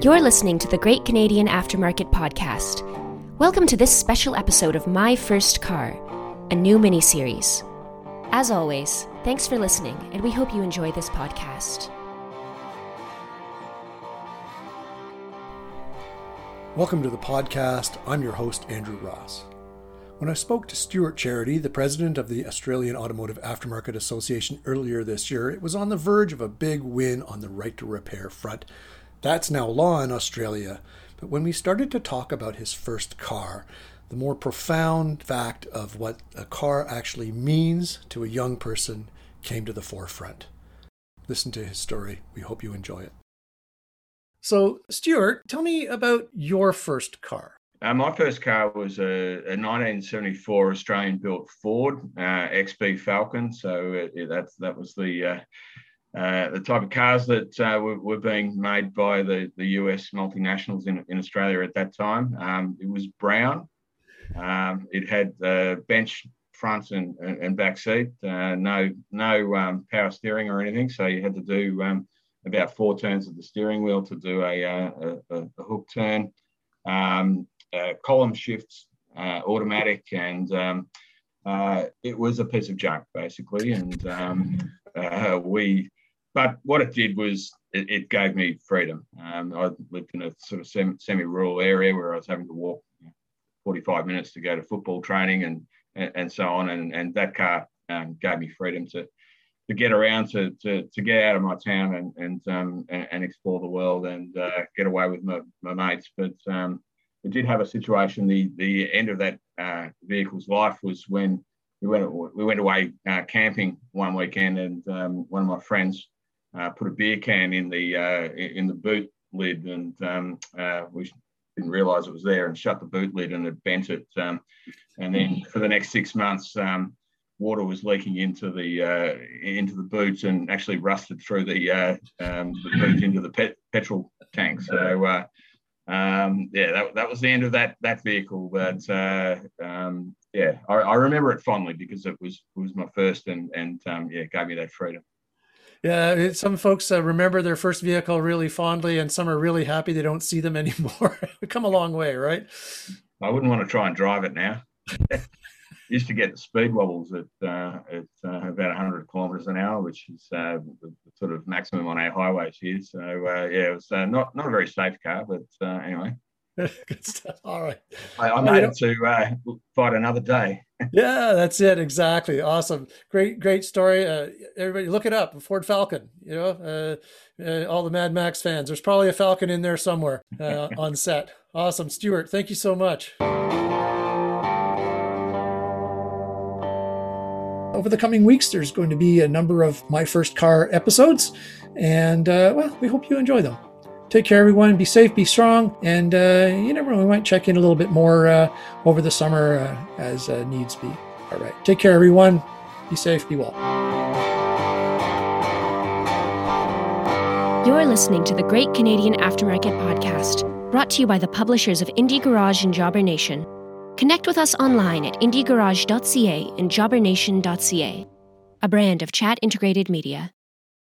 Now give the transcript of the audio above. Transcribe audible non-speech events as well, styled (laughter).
You're listening to the Great Canadian Aftermarket Podcast. Welcome to this special episode of My First Car, a new mini series. As always, thanks for listening, and we hope you enjoy this podcast. Welcome to the podcast. I'm your host, Andrew Ross. When I spoke to Stuart Charity, the president of the Australian Automotive Aftermarket Association earlier this year, it was on the verge of a big win on the right to repair front that's now law in Australia. But when we started to talk about his first car, the more profound fact of what a car actually means to a young person came to the forefront. Listen to his story. We hope you enjoy it. So, Stuart, tell me about your first car. Uh, my first car was a, a 1974 Australian built Ford uh, XB Falcon. So it, it, that was the uh, uh, the type of cars that uh, were, were, being made by the, the US multinationals in, in Australia at that time. Um, it was brown. Um, it had uh, bench front and, and, back seat, uh, no no um, power steering or anything. So you had to do um, about four turns of the steering wheel to do a, uh, a, a, a hook turn. Um, column shifts, automatic, and um, it was a piece of junk basically. And we but what it did was it, it gave me freedom. Um, I lived in a sort of semi rural area where I was having to walk 45 minutes to go to football training and, and, and so on. And, and that car um, gave me freedom to, to get around, to, to, to get out of my town and, and, um, and, and, explore the world and uh, get away with my, my mates. But um, it did have a situation, the, the end of that uh, vehicle's life was when we went, we went away uh, camping one weekend and um, one of my friends uh, put a beer can in the uh, in the boot lid, and um, uh, we didn't realise it was there, and shut the boot lid, and it bent it. Um, and then for the next six months, um, water was leaking into the uh, into the boot, and actually rusted through the, uh, um, the boot into the pet- petrol tank. So. Uh, um, yeah, that, that was the end of that that vehicle. But um, yeah, I, I, remember it fondly because it was it was my first, and and yeah, gave me that freedom. Yeah, some folks uh, remember their first vehicle really fondly, and some are really happy they don't see them (laughs) anymore. we come a long way, right? I wouldn't want to try and drive it now. (laughs) Used to get the speed wobbles at uh, at uh, about 100 kilometres an hour, which is uh, the sort of maximum on our highways here. So uh, yeah, it was uh, not not a very safe car, but anyway. (laughs) Good stuff. All right. I, I made it to uh, fight another day. (laughs) yeah, that's it. Exactly. Awesome. Great, great story. Uh, everybody, look it up. Ford Falcon. You know, uh, uh all the Mad Max fans. There's probably a Falcon in there somewhere uh, (laughs) on set. Awesome, Stuart. Thank you so much. Over the coming weeks, there's going to be a number of my first car episodes, and uh, well, we hope you enjoy them. Take care, everyone. Be safe, be strong, and uh, you never know, we might check in a little bit more uh, over the summer uh, as uh, needs be. All right. Take care, everyone. Be safe, be well. You're listening to the Great Canadian Aftermarket Podcast, brought to you by the publishers of Indie Garage and Jobber Nation. Connect with us online at indiegarage.ca and jobbernation.ca, a brand of chat integrated media.